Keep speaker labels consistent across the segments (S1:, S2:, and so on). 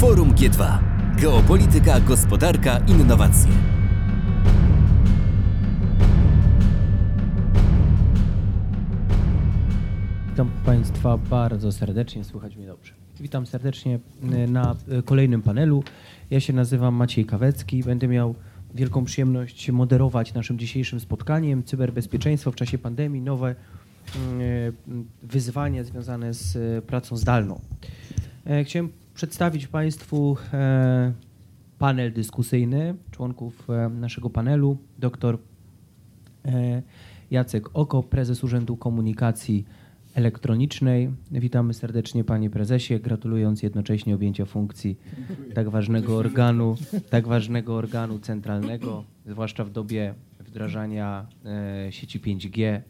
S1: Forum G2. Geopolityka, gospodarka, innowacje.
S2: Witam Państwa bardzo serdecznie, słychać mnie dobrze. Witam serdecznie e, na e, kolejnym panelu. Ja się nazywam Maciej Kawecki. Będę miał wielką przyjemność moderować naszym dzisiejszym spotkaniem cyberbezpieczeństwo w czasie pandemii, nowe e, wyzwania związane z pracą zdalną. Chciałem przedstawić Państwu panel dyskusyjny członków naszego panelu. Dr Jacek Oko, prezes Urzędu Komunikacji elektronicznej. Witamy serdecznie panie prezesie, gratulując jednocześnie objęcia funkcji tak ważnego organu, tak ważnego organu centralnego, zwłaszcza w dobie wdrażania e, sieci 5G.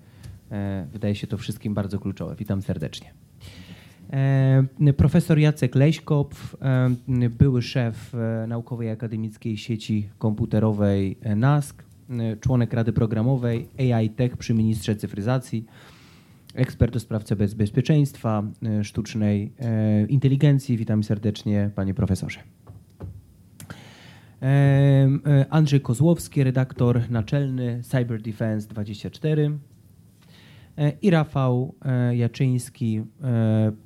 S2: E, wydaje się to wszystkim bardzo kluczowe. Witam serdecznie. E, profesor Jacek Leśkopf, e, były szef e, Naukowej Akademickiej Sieci Komputerowej NASK, członek Rady Programowej AI Tech przy Ministrze Cyfryzacji ekspert do spraw bezpieczeństwa, sztucznej inteligencji. Witam serdecznie, panie profesorze. Andrzej Kozłowski, redaktor naczelny Cyber Defense 24 i Rafał Jaczyński,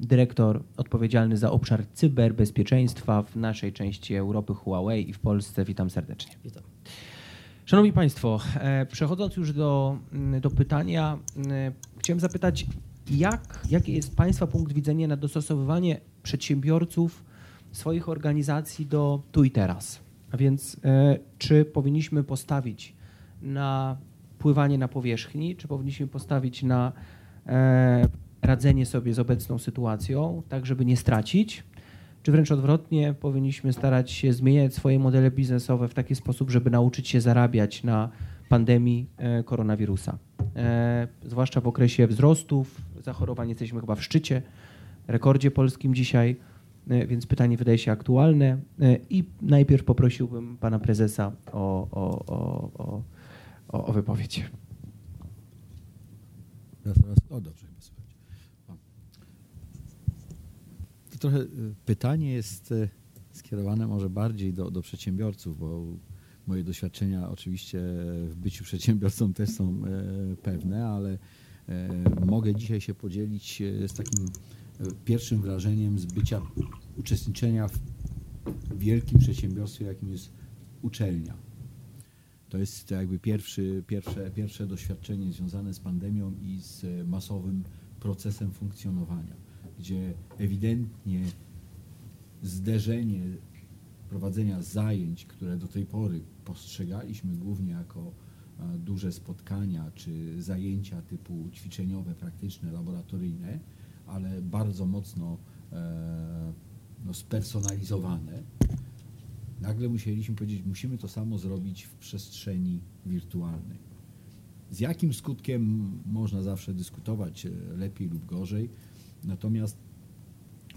S2: dyrektor odpowiedzialny za obszar cyberbezpieczeństwa w naszej części Europy Huawei i w Polsce. Witam serdecznie. Witam. Szanowni Państwo, przechodząc już do, do pytania, Chciałem zapytać, jak, jaki jest Państwa punkt widzenia na dostosowywanie przedsiębiorców swoich organizacji do tu i teraz? A więc e, czy powinniśmy postawić na pływanie na powierzchni, czy powinniśmy postawić na e, radzenie sobie z obecną sytuacją, tak żeby nie stracić, czy wręcz odwrotnie, powinniśmy starać się zmieniać swoje modele biznesowe w taki sposób, żeby nauczyć się zarabiać na pandemii e, koronawirusa. E, zwłaszcza w okresie wzrostów zachorowań jesteśmy chyba w szczycie, rekordzie polskim dzisiaj, więc pytanie wydaje się aktualne i najpierw poprosiłbym pana prezesa o, o, o, o, o wypowiedź.
S3: Raz, raz. O, dobrze, słychać. To trochę pytanie jest skierowane może bardziej do, do przedsiębiorców, bo Moje doświadczenia oczywiście w byciu przedsiębiorcą też są e, pewne, ale mogę dzisiaj się podzielić z takim pierwszym wrażeniem z bycia, uczestniczenia w wielkim przedsiębiorstwie, jakim jest uczelnia. To jest jakby pierwszy, pierwsze, pierwsze doświadczenie związane z pandemią i z masowym procesem funkcjonowania, gdzie ewidentnie zderzenie prowadzenia zajęć, które do tej pory postrzegaliśmy głównie jako e, duże spotkania czy zajęcia typu ćwiczeniowe, praktyczne, laboratoryjne, ale bardzo mocno e, no, spersonalizowane. Nagle musieliśmy powiedzieć, musimy to samo zrobić w przestrzeni wirtualnej. Z jakim skutkiem można zawsze dyskutować, e, lepiej lub gorzej, natomiast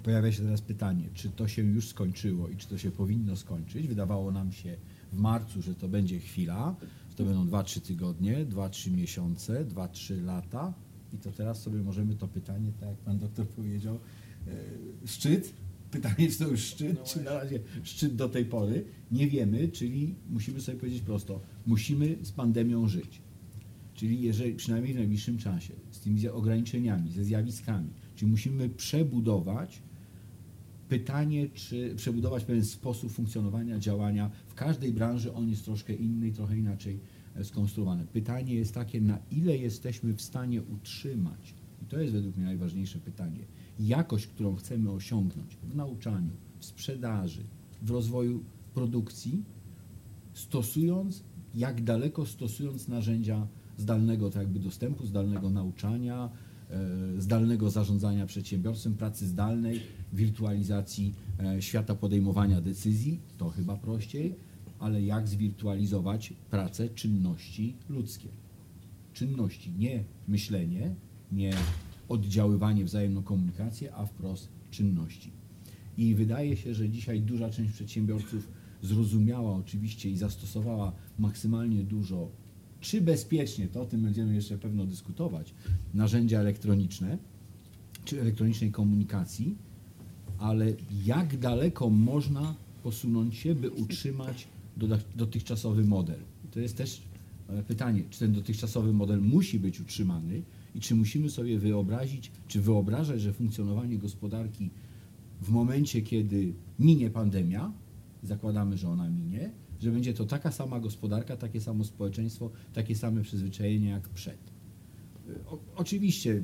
S3: pojawia się teraz pytanie, czy to się już skończyło i czy to się powinno skończyć. Wydawało nam się w marcu, że to będzie chwila, że to będą 2-3 tygodnie, 2-3 miesiące, 2-3 lata. I to teraz sobie możemy to pytanie, tak jak pan doktor powiedział, e, szczyt. Pytanie, czy to już szczyt, no czy na razie szczyt do tej pory. Nie wiemy, czyli musimy sobie powiedzieć prosto, musimy z pandemią żyć. Czyli jeżeli, przynajmniej w najbliższym czasie, z tymi ograniczeniami, ze zjawiskami, czyli musimy przebudować pytanie, czy przebudować pewien sposób funkcjonowania, działania. W każdej branży on jest troszkę inny trochę inaczej e, skonstruowany. Pytanie jest takie, na ile jesteśmy w stanie utrzymać, i to jest według mnie najważniejsze pytanie, jakość, którą chcemy osiągnąć w nauczaniu, w sprzedaży, w rozwoju produkcji, stosując, jak daleko stosując narzędzia zdalnego tak jakby dostępu, zdalnego nauczania, E, zdalnego zarządzania przedsiębiorstwem, pracy zdalnej, wirtualizacji e, świata podejmowania decyzji, to chyba prościej, ale jak zwirtualizować pracę, czynności ludzkie. Czynności, nie myślenie, nie oddziaływanie, wzajemną komunikację, a wprost czynności. I wydaje się, że dzisiaj duża część przedsiębiorców zrozumiała oczywiście i zastosowała maksymalnie dużo czy bezpiecznie, to o tym będziemy jeszcze pewno dyskutować, narzędzia elektroniczne, czy elektronicznej komunikacji, ale jak daleko można posunąć się, by utrzymać dotychczasowy model? To jest też e, pytanie, czy ten dotychczasowy model musi być utrzymany i czy musimy sobie wyobrazić, czy wyobrażać, że funkcjonowanie gospodarki w momencie, kiedy minie pandemia, zakładamy, że ona minie, że będzie to taka sama gospodarka, takie samo społeczeństwo, takie same przyzwyczajenia jak przed. O, oczywiście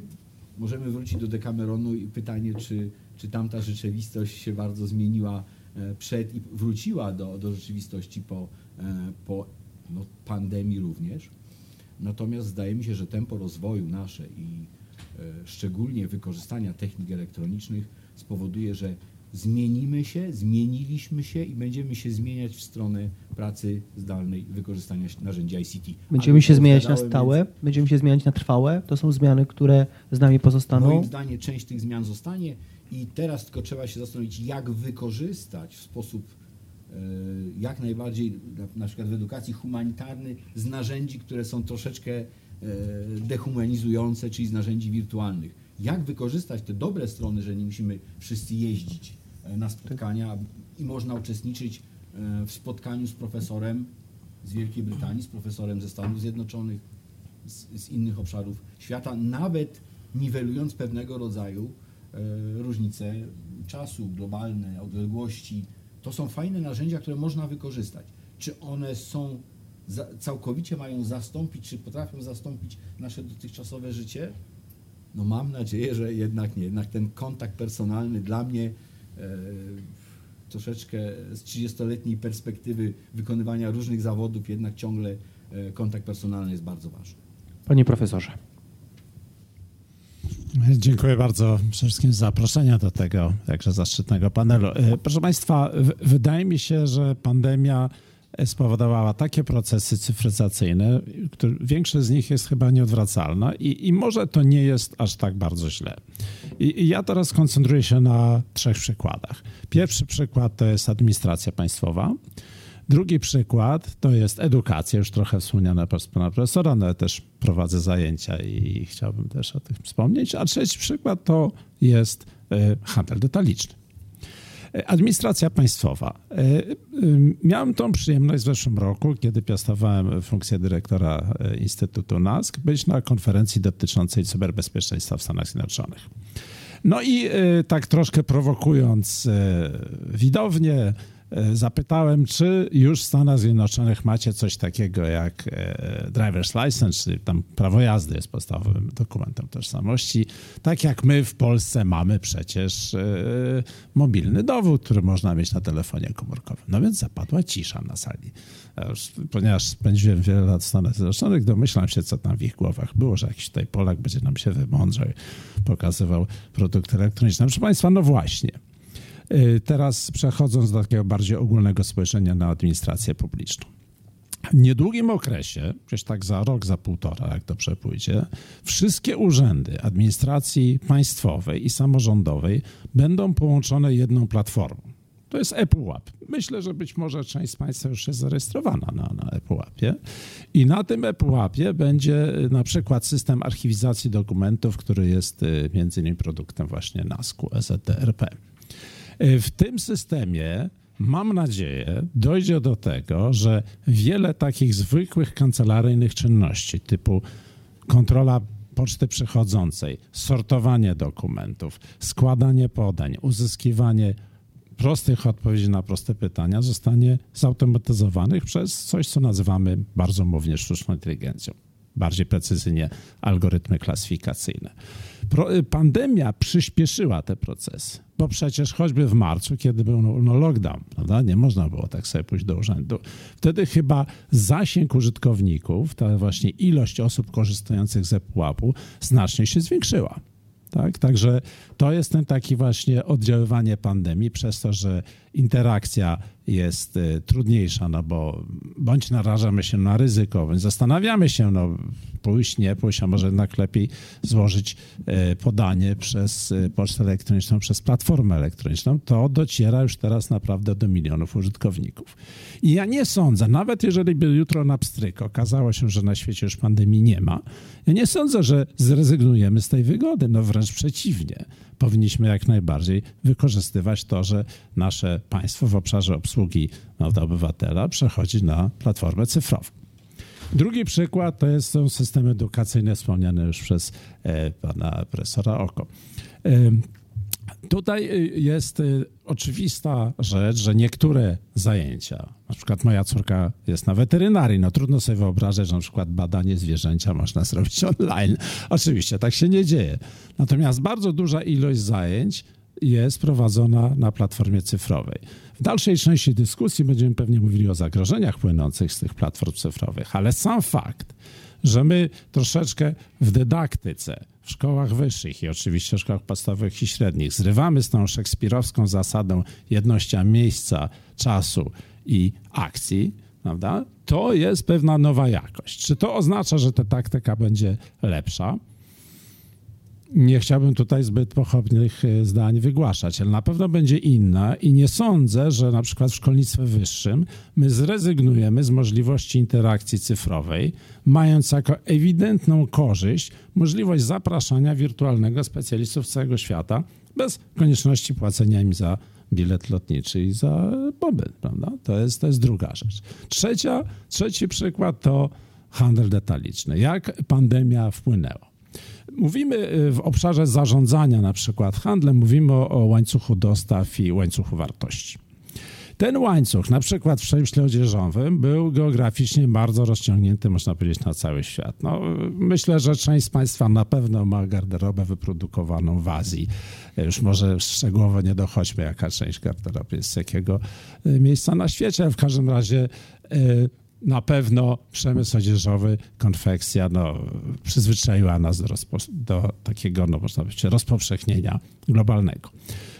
S3: możemy wrócić do Dekameronu i pytanie, czy, czy tamta rzeczywistość się bardzo zmieniła e, przed i wróciła do, do rzeczywistości po, e, po no, pandemii również. Natomiast zdaje mi się, że tempo rozwoju nasze i e, szczególnie wykorzystania technik elektronicznych spowoduje, że zmienimy się, zmieniliśmy się i będziemy się zmieniać w stronę pracy zdalnej, wykorzystania narzędzi ICT.
S2: Będziemy się zmieniać na stałe, będziemy się zmieniać na trwałe. To są zmiany, które z nami pozostaną.
S3: Moim zdaniem część tych zmian zostanie i teraz tylko trzeba się zastanowić, jak wykorzystać w sposób jak najbardziej, na przykład w edukacji humanitarnej, z narzędzi, które są troszeczkę e, dehumanizujące, czyli z narzędzi wirtualnych. Jak wykorzystać te dobre strony, że nie musimy wszyscy jeździć E, na spotkania i można uczestniczyć e, w spotkaniu z profesorem z Wielkiej Brytanii, z profesorem ze Stanów Zjednoczonych, z, z innych obszarów świata, nawet niwelując pewnego rodzaju e, różnice czasu, globalne, odległości. To są fajne narzędzia, które można wykorzystać. Czy one są całkowicie mają zastąpić, czy potrafią zastąpić nasze dotychczasowe życie? No mam nadzieję, że jednak nie. Jednak ten kontakt personalny dla mnie E, troszeczkę z 30-letniej perspektywy wykonywania różnych zawodów, jednak ciągle e, kontakt personalny jest bardzo ważny.
S2: Panie profesorze.
S4: Dziękuję bardzo przede wszystkim za zaproszenie do tego jakże zaszczytnego panelu. E, proszę Państwa, wydaje mi się, że pandemia spowodowała takie procesy cyfryzacyjne, które, większość z nich jest chyba nieodwracalna i, i może to nie jest aż tak bardzo źle. I, I, ja teraz koncentruję się na trzech przykładach. Pierwszy przykład to jest administracja państwowa. Drugi przykład to jest edukacja, już trochę wspomniana przez pana profesora, no ale też prowadzę zajęcia i chciałbym też o tym wspomnieć. A trzeci przykład to jest e, handel detaliczny. Administracja państwowa. E, e, miałem tą przyjemność w zeszłym roku, kiedy piastowałem funkcję dyrektora e, Instytutu NASK, być na konferencji dotyczącej cyberbezpieczeństwa w Stanach Zjednoczonych. No i tak troszkę prowokując widownię, E, zapytałem, czy już w Stanach Zjednoczonych macie coś takiego jak e, driver's license, czyli tam prawo jazdy jest podstawowym dokumentem tożsamości. Tak jak my w Polsce mamy przecież e, mobilny dowód, który można mieć na telefonie komórkowym. No więc zapadła cisza na sali. Ponieważ spędziłem wiele lat w Stanach Zjednoczonych, domyślam się, co tam w ich głowach było, że jakiś tutaj Polak będzie nam się wymądrzał pokazywał produkty elektroniczne. Proszę Państwa, no właśnie. Y, teraz przechodząc do takiego bardziej ogólnego spojrzenia na administrację publiczną. W niedługim okresie, gdzieś tak za rok, za półtora, jak dobrze pójdzie, wszystkie urzędy administracji państwowej i samorządowej będą połączone jedną platformą. To jest ePUAP. Myślę, że być może część z Państwa już jest zarejestrowana na, na ePUAPie. I na tym ePUAPie będzie na przykład system archiwizacji dokumentów, który jest y, między innymi produktem właśnie NASK-u, EZDRP. E, w tym systemie mam nadzieję, dojdzie do tego, że wiele takich zwykłych kancelaryjnych czynności typu kontrola poczty przychodzącej, sortowanie dokumentów, składanie podań, uzyskiwanie prostych odpowiedzi na proste pytania zostanie zautomatyzowanych przez coś, co nazywamy bardzo mownie sztuczną inteligencją bardziej precyzyjnie algorytmy klasyfikacyjne. Y, pandemia przyspieszyła te procesy, bo przecież choćby w marcu, kiedy był no, no, lockdown, prawda, nie można było tak sobie pójść do urzędu, wtedy chyba zasięg użytkowników, ta właśnie ilość osób korzystających z ePUAP-u znacznie się zwiększyła. Tak? Także to jest ten taki właśnie oddziaływanie pandemii przez to, że interakcja jest y, trudniejsza, no bo bądź narażamy się na ryzyko, bądź zastanawiamy się, no pójść, nie pójść, a może jednak lepiej złożyć y, podanie przez y, pocztę elektroniczną, przez platformę elektroniczną, to dociera już teraz naprawdę do milionów użytkowników. I ja nie sądzę, nawet jeżeli by jutro na pstryk okazało się, że na świecie już pandemii nie ma, ja nie sądzę, że zrezygnujemy z tej wygody, no wręcz przeciwnie. Powinniśmy jak najbardziej wykorzystywać to, że nasze państwo w obszarze obsługi obywatela przechodzi na platformę cyfrową. Drugi przykład to jest, są systemy edukacyjne wspomniane już przez e, pana profesora Oko. E, Tutaj y, jest oczywista rzecz, że niektóre zajęcia, na przykład moja córka jest na weterynarii, no trudno sobie wyobrazić, że na przykład badanie zwierzęcia można zrobić online. Oczywiście tak się nie dzieje. Natomiast bardzo duża ilość zajęć jest prowadzona na platformie cyfrowej. W dalszej części dyskusji będziemy pewnie mówili o zagrożeniach płynących z tych platform cyfrowych, ale sam fakt, że my troszeczkę w dydaktyce, w szkołach wyższych i oczywiście w szkołach podstawowych i średnich zrywamy z tą szekspirowską zasadą jedności miejsca, czasu i akcji, prawda? To jest pewna nowa jakość. Czy to oznacza, że ta taktyka będzie lepsza? Nie chciałbym tutaj zbyt pochopnych e, zdań wygłaszać, ale na pewno będzie inna i nie sądzę, że na przykład w szkolnictwie wyższym my zrezygnujemy z możliwości interakcji cyfrowej, mając jako ewidentną korzyść możliwość zapraszania wirtualnego specjalistów z całego świata bez konieczności płacenia im za bilet lotniczy i za pobyt, prawda? To jest, to jest druga rzecz. Trzecia, trzeci przykład to handel detaliczny. Jak pandemia wpłynęła? Mówimy y, w obszarze zarządzania na przykład handlem, mówimy o, o łańcuchu dostaw i łańcuchu wartości. Ten łańcuch, na przykład w przemyśle odzieżowym, był geograficznie bardzo rozciągnięty, można powiedzieć, na cały świat. No, myślę, że część z Państwa na pewno ma garderobę wyprodukowaną w Azji. Już może szczegółowo nie dochodźmy, jaka część garderoby jest z jakiego y, miejsca na świecie. W każdym razie y, na pewno przemysł odzieżowy, konfekcja no, przyzwyczaiła nas do, do takiego, no, można powiedzieć, rozpowszechnienia globalnego.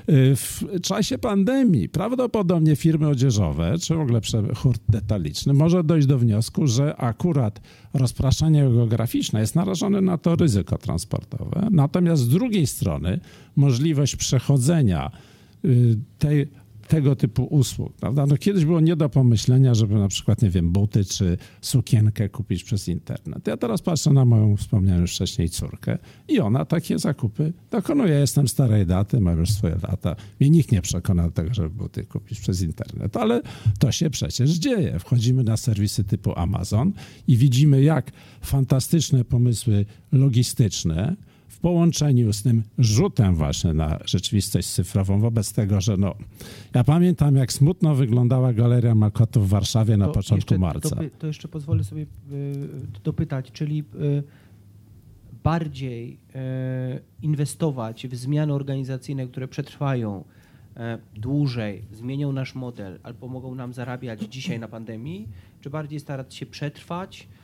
S4: Y, w czasie pandemii prawdopodobnie firmy odzieżowe, czy w ogóle hurt detaliczny, może dojść do wniosku, że akurat rozpraszanie geograficzne jest narażone na to ryzyko transportowe. Natomiast z drugiej strony możliwość przechodzenia y, tej tego typu usług, prawda? No kiedyś było nie do pomyślenia, żeby na przykład, nie wiem, buty czy sukienkę kupić przez internet. Ja teraz patrzę na moją wspomnianą wcześniej córkę i ona takie zakupy dokonuje. Jestem starej daty, mam już swoje lata. Mnie nikt nie przekona do tego, żeby buty kupić przez internet, ale to się przecież dzieje. Wchodzimy na serwisy typu Amazon i widzimy, jak fantastyczne pomysły logistyczne, połączeniu z tym rzutem właśnie na rzeczywistość cyfrową, wobec tego, że no, ja pamiętam jak smutno wyglądała Galeria Makotu w Warszawie na to początku marca.
S2: Dopy, to jeszcze pozwolę sobie y, dopytać, czyli y, bardziej y, inwestować w zmiany organizacyjne, które przetrwają dłużej, zmienią nasz model albo pomogą nam zarabiać dzisiaj na pandemii, czy bardziej starać się przetrwać, E,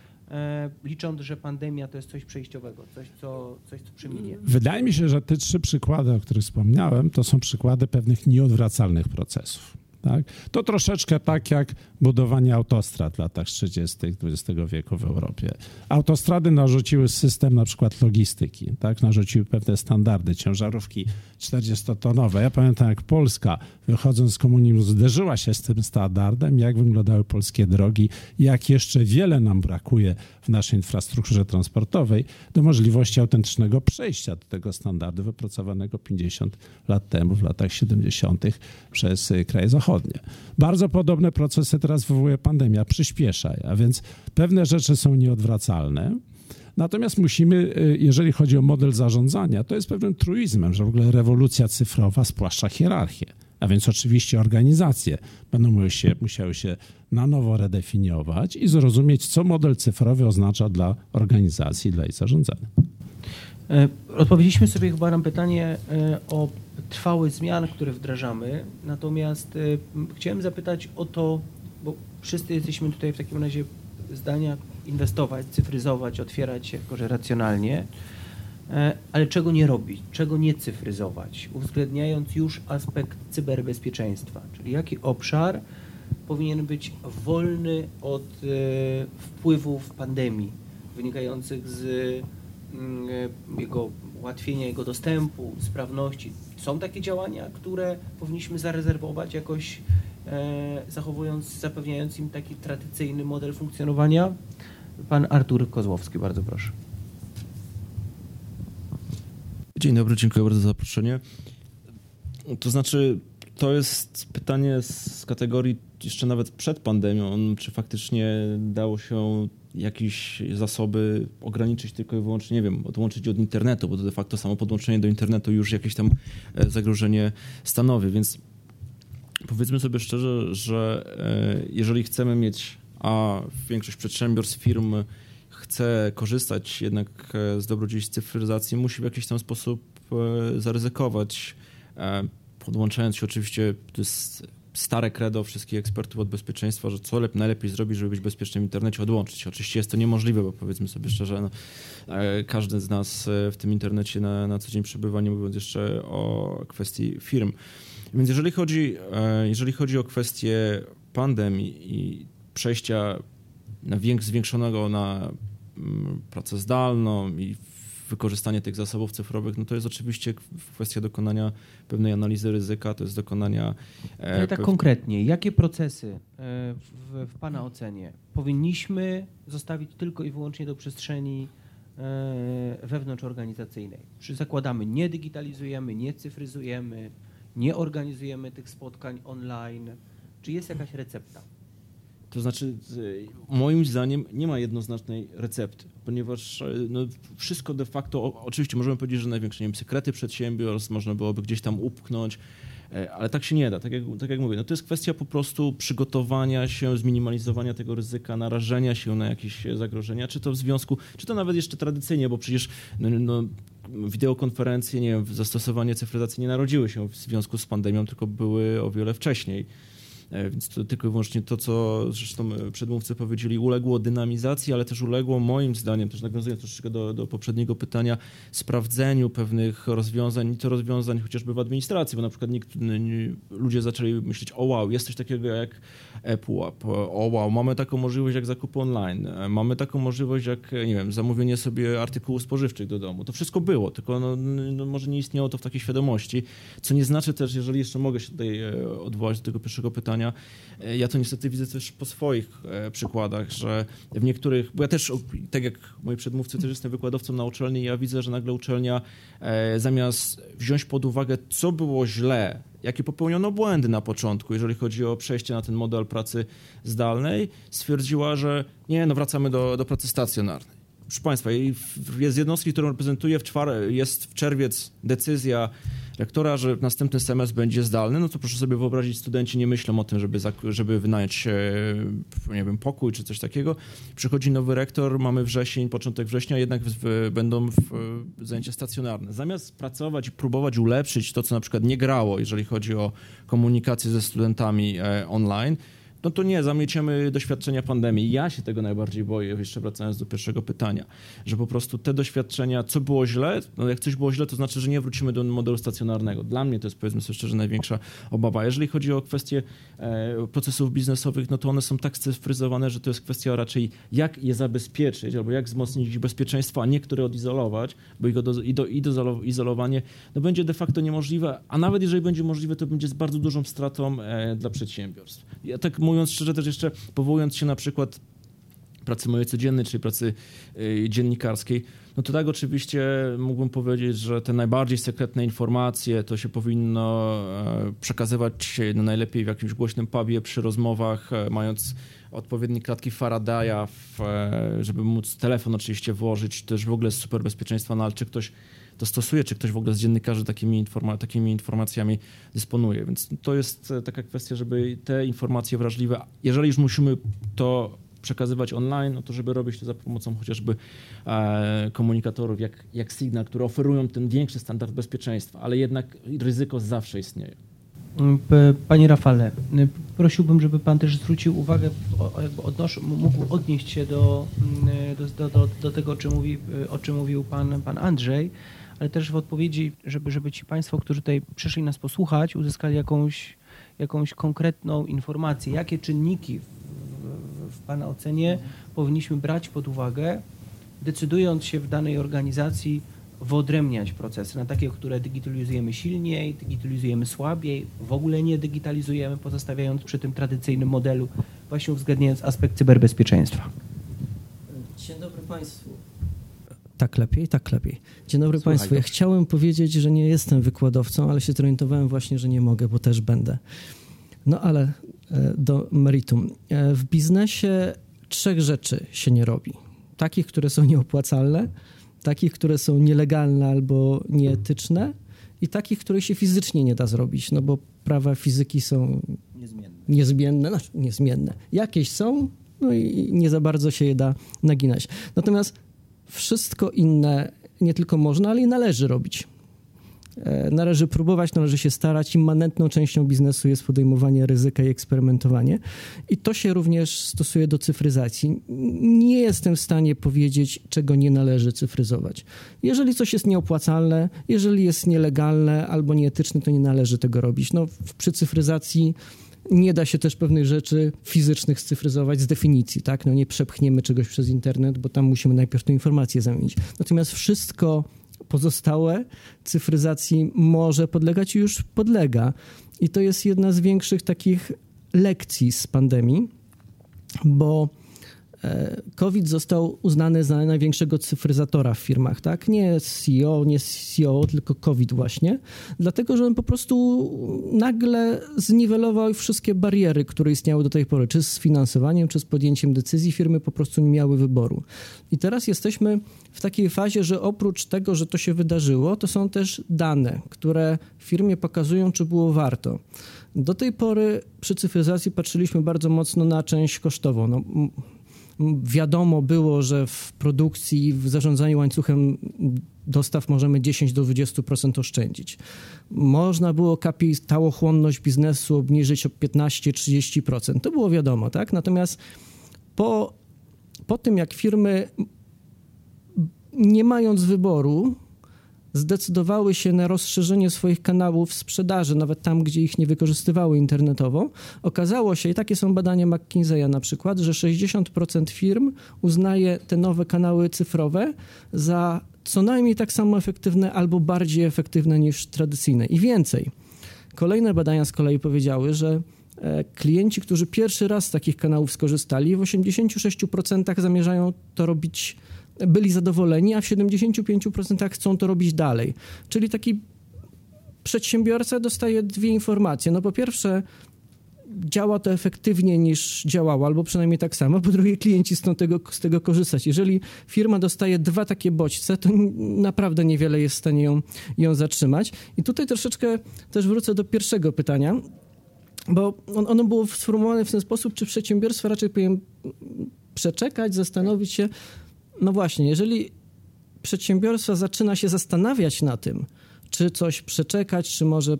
S2: licząc, że pandemia to jest coś przejściowego, coś, co, coś, co przeminie.
S4: Wydaje mi się, że te trzy przykłady, o których wspomniałem, to są przykłady pewnych nieodwracalnych procesów. Tak? To troszeczkę tak jak budowanie autostrad w latach 30. XX wieku w Europie. Autostrady narzuciły system na przykład logistyki, tak? narzuciły pewne standardy, ciężarówki 40-tonowe. Ja pamiętam, jak Polska, wychodząc z komunizmu, zderzyła się z tym standardem, jak wyglądały polskie drogi, jak jeszcze wiele nam brakuje w naszej infrastrukturze transportowej do możliwości autentycznego przejścia do tego standardu wypracowanego 50 lat temu, w latach 70. przez kraje zachodnie. Bardzo podobne procesy teraz wywołuje pandemia, przyspiesza, a więc pewne rzeczy są nieodwracalne. Natomiast musimy, y, jeżeli chodzi o model zarządzania, to jest pewnym truizmem, że w ogóle rewolucja cyfrowa spłaszcza hierarchię. A więc oczywiście organizacje będą musiały się, musiały się na nowo redefiniować i zrozumieć, co model cyfrowy oznacza dla organizacji, dla jej zarządzania.
S2: E, odpowiedzieliśmy sobie chyba na pytanie e, o trwałe zmiany, które wdrażamy. Natomiast e, chciałem zapytać o to, bo wszyscy jesteśmy tutaj w takim razie zdania inwestować, cyfryzować, otwierać się jakoś racjonalnie. E, Ale czego nie robić, czego nie cyfryzować, uwzględniając już aspekt cyberbezpieczeństwa, czyli jaki obszar powinien być wolny od e, wpływów pandemii wynikających z mm, e, jego ułatwienia jego dostępu, sprawności. Są takie działania, które powinniśmy zarezerwować jakoś, zachowując, zapewniając im taki tradycyjny model funkcjonowania? Pan Artur Kozłowski, bardzo proszę.
S5: Dzień dobry, dziękuję bardzo za zaproszenie. To znaczy, to jest pytanie z kategorii jeszcze nawet przed pandemią, czy faktycznie dało się jakieś zasoby ograniczyć tylko i wyłącznie, nie wiem, odłączyć od internetu, bo to de facto samo podłączenie do internetu już jakieś tam e, zagrożenie stanowi, więc powiedzmy sobie szczerze, że e, jeżeli chcemy mieć, a większość przedsiębiorstw, firm chce korzystać jednak e, z dobrodziejstw cyfryzacji, musi w jakiś tam sposób e, zaryzykować, podłączając się oczywiście, to jest stare credo wszystkich ekspertów od bezpieczeństwa, że co lep, najlepiej zrobić, żeby być bezpiecznym w internecie, odłączyć. Oczywiście jest to niemożliwe, bo powiedzmy sobie szczerze, no, każdy z nas w tym internecie na, na co dzień przebywa, nie mówiąc jeszcze o kwestii firm. Więc jeżeli chodzi, e, jeżeli chodzi o kwestię pandemii i przejścia na więk- zwiększonego na mm, pracę zdalną i wykorzystanie tych zasobów cyfrowych, no to jest oczywiście kwestia dokonania pewnej analizy ryzyka, to jest dokonania... e,
S2: Ale tak
S5: pew-
S2: konkretnie, jakie procesy e, w, w Pana ocenie powinniśmy zostawić tylko i wyłącznie do przestrzeni wewnątrzorganizacyjnej? Czy zakładamy, nie digitalizujemy, nie cyfryzujemy, nie organizujemy tych spotkań online? Czy jest jakaś recepta?
S5: To znaczy, moim zdaniem nie ma jednoznacznej recepty, ponieważ e, no, wszystko de facto, oczywiście możemy powiedzieć, że największe nie wiem, sekrety przedsiębiorstw można byłoby gdzieś tam upchnąć, e, ale tak się nie da. Tak jak, tak jak mówię, no, to jest kwestia po prostu przygotowania się, zminimalizowania tego ryzyka, narażenia się na jakieś zagrożenia, czy to w związku, czy to nawet jeszcze tradycyjnie, bo przecież no, no, wideokonferencje, nie wiem, zastosowanie cyfryzacji nie narodziły się w związku z pandemią, tylko były o wiele wcześniej. E, Więc to tylko i wyłącznie to, co zresztą e, przedmówcy powiedzieli, uległo dynamizacji, ale też uległo moim zdaniem, też nawiązując troszeczkę do, do poprzedniego pytania, sprawdzeniu pewnych rozwiązań, i to rozwiązań chociażby w administracji, bo na przykład nikt, ludzie zaczęli myśleć, o wow, jest coś takiego jak ePUAP, o wow, mamy taką możliwość jak zakupy online, e, mamy taką możliwość jak, nie wiem, zamówienie sobie artykułów spożywczych do domu. To wszystko było, tylko no, no, może nie istniało to w takiej świadomości, co nie znaczy też, jeżeli jeszcze mogę się tutaj odwołać do tego pierwszego pytania, e, ja to niestety widzę też po swoich e, przykładach, że w niektórych, bo ja też, tak jak moi przedmówcy, też jestem wykładowcą na uczelni, ja widzę, że nagle uczelnia e, zamiast wziąć pod uwagę, co było źle, jakie popełniono błędy na początku, jeżeli chodzi o przejście na ten model pracy zdalnej, stwierdziła, że nie, no wracamy do, do pracy stacjonarnej. Proszę Państwa, jest jednostki, którą reprezentuję, w czwar- jest w czerwiec decyzja rektora, że następny semestr będzie zdalny, no to proszę sobie wyobrazić, studenci nie myślą o tym, żeby, żeby wynająć nie wiem, pokój czy coś takiego. Przychodzi nowy rektor, mamy wrzesień, początek września, jednak w, będą w, zajęcia stacjonarne. Zamiast pracować i próbować ulepszyć to, co na przykład nie grało, jeżeli chodzi o komunikację ze studentami e, online, no to nie, zamieciemy doświadczenia pandemii. Ja się tego najbardziej boję, jeszcze wracając do pierwszego pytania, że po prostu te doświadczenia, co było źle, no jak coś było źle, to znaczy, że nie wrócimy do modelu stacjonarnego. Dla mnie to jest, powiedzmy sobie szczerze, największa obawa. Jeżeli chodzi o kwestie e, procesów biznesowych, no to one są tak scyfryzowane, że to jest kwestia raczej jak je zabezpieczyć, albo jak wzmocnić ich bezpieczeństwo, a niektóre odizolować, bo ich do, i, do, i dozolo- izolowanie no będzie de facto niemożliwe, a nawet jeżeli będzie możliwe, to będzie z bardzo dużą stratą e, dla przedsiębiorstw. Ja tak mówiąc szczerze też jeszcze powołując się na przykład pracy mojej codziennej, czyli pracy y, dziennikarskiej, no to tak oczywiście mógłbym powiedzieć, że te najbardziej sekretne informacje to się powinno e, przekazywać no najlepiej w jakimś głośnym pubie przy rozmowach, e, mając odpowiednie klatki Faradaya, w, e, żeby móc telefon oczywiście włożyć, też w ogóle z super bezpieczeństwa, no ale czy ktoś to stosuje, czy ktoś w ogóle z dziennikarzy takimi, informa- takimi informacjami dysponuje. Więc to jest e, taka kwestia, żeby te informacje wrażliwe, jeżeli już musimy to przekazywać online, no to żeby robić to za pomocą chociażby e, komunikatorów jak, jak Signal, które oferują ten większy standard bezpieczeństwa, ale jednak ryzyko zawsze istnieje.
S2: Mm, Panie Rafale, y, prosiłbym, żeby pan też zwrócił uwagę, jakby odnosz, mógł odnieść się mm, do, do, do, do tego, o czym, mówi, o czym mówił pan, pan Andrzej, ale też w odpowiedzi, żeby, żeby ci państwo, którzy tutaj przyszli nas posłuchać, uzyskali jakąś, jakąś konkretną informację, jakie czynniki w, w, w pana ocenie powinniśmy brać pod uwagę, decydując się w danej organizacji wyodrębniać procesy na takie, które digitalizujemy silniej, digitalizujemy słabiej, w ogóle nie digitalizujemy, pozostawiając przy tym tradycyjnym modelu, właśnie uwzględniając aspekt cyberbezpieczeństwa.
S6: Dzień dobry Państwu. Tak lepiej, tak lepiej. Dzień dobry
S2: Słuchaj,
S6: Państwu. Ja
S2: dobrze.
S6: chciałem powiedzieć, że nie jestem wykładowcą, ale się zorientowałem właśnie, że nie mogę, bo też będę. No ale e, do meritum. E, W biznesie trzech rzeczy się nie robi. Takich, które są nieopłacalne, takich, które są nielegalne albo nieetyczne i takich, których się fizycznie nie da zrobić, no bo prawa fizyki są
S2: Niezmienny.
S6: niezmienne, znaczy niezmienne. Jakieś są, no i nie za bardzo się je da naginać. Natomiast wszystko inne nie tylko można, ale i należy robić. E, Należy próbować, należy się starać. Immanentną częścią biznesu jest podejmowanie ryzyka i eksperymentowanie. I to się również stosuje do cyfryzacji. Nie jestem w stanie powiedzieć, czego nie należy cyfryzować. Jeżeli coś jest nieopłacalne, jeżeli jest nielegalne albo nieetyczne, to nie należy tego robić. No, przy cyfryzacji nie da się też pewnych rzeczy fizycznych scyfryzować z definicji, tak? No nie przepchniemy czegoś przez internet, bo tam musimy najpierw tę informację zamienić. Natomiast wszystko pozostałe cyfryzacji może podlegać i już podlega. I to jest jedna z większych takich lekcji z pandemii, bo COVID został uznany za największego cyfryzatora w firmach, tak? Nie CEO, nie CEO, tylko COVID właśnie, dlatego że on po prostu nagle zniwelował wszystkie bariery, które istniały do tej pory, czy z finansowaniem, czy z podjęciem decyzji. Firmy po prostu nie miały wyboru. I teraz jesteśmy w takiej fazie, że oprócz tego, że to się wydarzyło, to są też dane, które firmie pokazują, czy było warto. Do tej pory przy cyfryzacji patrzyliśmy bardzo mocno na część kosztową. No, wiadomo było, że w produkcji, w zarządzaniu łańcuchem dostaw możemy 10 do 20% oszczędzić. Można było kapitałochłonność biznesu obniżyć o 15-30%. To było wiadomo, tak? Natomiast po, po tym, jak firmy nie mając wyboru, zdecydowały się na rozszerzenie swoich kanałów sprzedaży, nawet tam, gdzie ich nie wykorzystywały internetowo, okazało się, i takie są badania McKinsey'a na przykład, że 60% firm uznaje te nowe kanały cyfrowe za co najmniej tak samo efektywne albo bardziej efektywne niż tradycyjne. I więcej. Kolejne badania z kolei powiedziały, że e, klienci, którzy pierwszy raz z takich kanałów skorzystali, w 86% zamierzają to robić, byli zadowoleni, a w 75% chcą to robić dalej. Czyli taki przedsiębiorca dostaje dwie informacje. No po pierwsze, działa to efektywniej niż działało, albo przynajmniej tak samo. Po drugie, klienci chcą tego, z tego korzystać. Jeżeli firma dostaje dwa takie bodźce, to naprawdę niewiele jest w stanie ją, ją zatrzymać. I tutaj troszeczkę też wrócę do pierwszego pytania, bo on, ono było sformułowane w ten sposób, czy przedsiębiorstwo raczej powinien przeczekać, zastanowić się. No właśnie, jeżeli przedsiębiorstwo zaczyna się zastanawiać na tym, czy coś przeczekać, czy może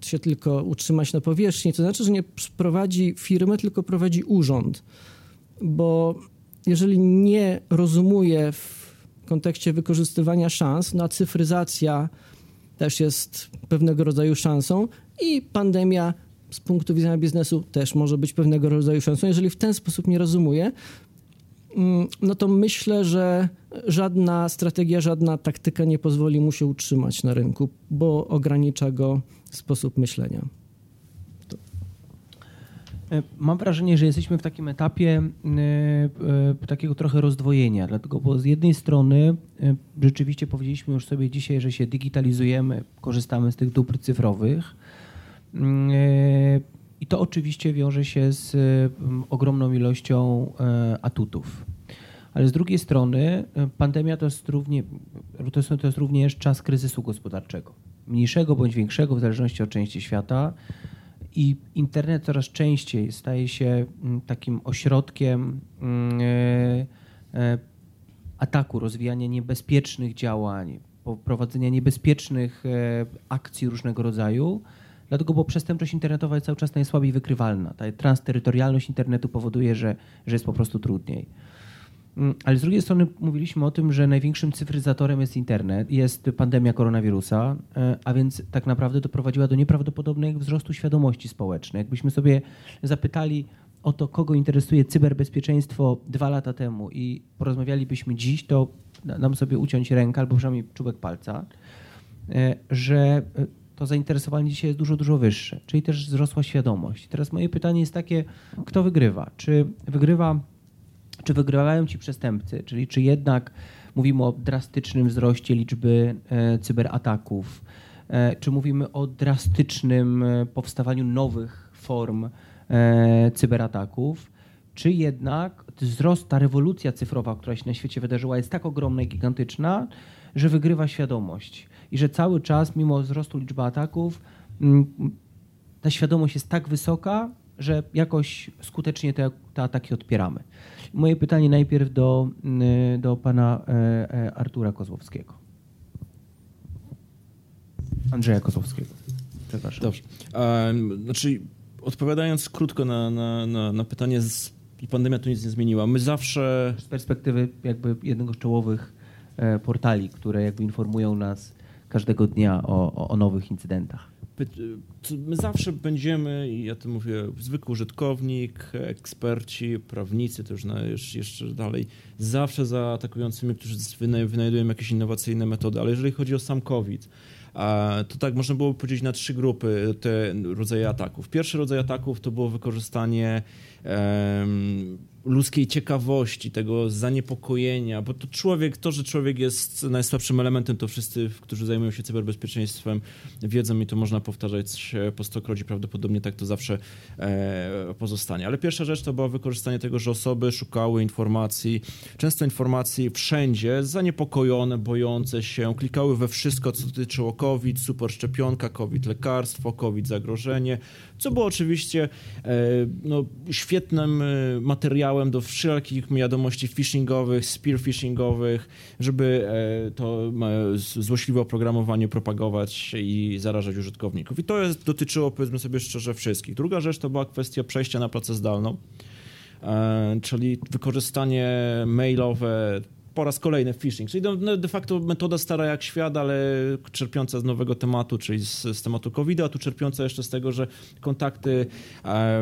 S6: się tylko utrzymać na powierzchni, to znaczy, że nie prowadzi firmy, tylko prowadzi urząd. Bo jeżeli nie rozumuje w kontekście wykorzystywania szans, no a cyfryzacja też jest pewnego rodzaju szansą i pandemia z punktu widzenia biznesu też może być pewnego rodzaju szansą. Jeżeli w ten sposób nie rozumuje, no to myślę, że żadna strategia, żadna taktyka nie pozwoli mu się utrzymać na rynku, bo ogranicza go sposób myślenia.
S2: E, Mam wrażenie, że jesteśmy w takim etapie e, e, takiego trochę rozdwojenia, dlatego, bo z jednej strony rzeczywiście powiedzieliśmy już sobie dzisiaj, że się digitalizujemy, korzystamy z tych dóbr cyfrowych Mm, i to oczywiście wiąże się z m, ogromną ilością e, atutów. Ale z drugiej strony e, pandemia to jest, równie, to jest, również czas kryzysu gospodarczego. Mniejszego bądź większego, w zależności od części świata. I internet coraz częściej staje się takim ośrodkiem e, ataku, rozwijania niebezpiecznych działań, prowadzenia niebezpiecznych akcji różnego rodzaju, Dlatego, bo przestępczość internetowa jest cały czas najsłabiej wykrywalna. Ta transterytorialność internetu powoduje, że, że jest po prostu trudniej. Mm, Ale z drugiej strony mówiliśmy o tym, że największym cyfryzatorem jest internet, jest pandemia koronawirusa, e, a więc tak naprawdę doprowadziła do nieprawdopodobnego wzrostu świadomości społecznej. Jakbyśmy sobie zapytali o to, kogo interesuje cyberbezpieczeństwo dwa lata temu i porozmawialibyśmy dziś, to dam sobie uciąć rękę albo przynajmniej czubek palca, e, że e, to zainteresowanie dzisiaj jest dużo, dużo wyższe, czyli też wzrosła świadomość. Teraz moje pytanie jest takie, kto wygrywa? Czy wygrywa czy wygrywają ci przestępcy, czyli czy jednak mówimy o drastycznym wzroście liczby e, cyberataków, e, czy mówimy o drastycznym e, powstawaniu nowych form e, cyberataków, czy jednak wzrost, ta rewolucja cyfrowa, która się na świecie wydarzyła, jest tak ogromna i gigantyczna, że wygrywa świadomość i że cały czas, mimo wzrostu liczby ataków, mm, ta świadomość jest tak wysoka, że jakoś skutecznie te, te ataki odpieramy. Moje pytanie najpierw do, y, do pana e, e, Artura Kozłowskiego. Andrzeja Kozłowskiego. Przepraszam.
S5: Dobrze. Znaczy, odpowiadając krótko na, na, na, na pytanie, z, pandemia tu nic nie zmieniła. My zawsze
S2: Z perspektywy jakby jednego z czołowych e, portali, które jakby informują nas każdego dnia o, o, nowych incydentach.
S5: My zawsze będziemy, i ja to mówię, zwykły użytkownik, eksperci, prawnicy, to już na, jeszcze dalej, zawsze za atakującymi, którzy wyna- wynajdują jakieś innowacyjne metody. Ale jeżeli chodzi o sam COVID, to tak można było podzielić na trzy grupy te rodzaje ataków. Pierwszy rodzaj ataków to było wykorzystanie ludzkiej ciekawości, tego zaniepokojenia, bo to człowiek, to, że człowiek jest najsłabszym elementem, to wszyscy, którzy zajmują się cyberbezpieczeństwem, wiedzą i to można powtarzać po stokroć i prawdopodobnie tak to zawsze e, pozostanie. Ale pierwsza rzecz to było wykorzystanie tego, że osoby szukały informacji, często informacji wszędzie, zaniepokojone, bojące się, klikały we wszystko, co dotyczyło COVID, super szczepionka, COVID lekarstwo, COVID zagrożenie, co było oczywiście e, no, świetnym e, materiałem do wszelkich wiadomości phishingowych, spear phishingowych, żeby e, to e, złośliwe oprogramowanie propagować i zarażać użytkowników. I to jest, dotyczyło, powiedzmy sobie szczerze, wszystkich. Druga rzecz to była kwestia przejścia na pracę zdalną, e, czyli wykorzystanie mailowe, po raz kolejny phishing, czyli de- no, de facto metoda stara jak świat, ale czerpiąca z nowego tematu, czyli z, z tematu covid a tu czerpiąca jeszcze z tego, że kontakty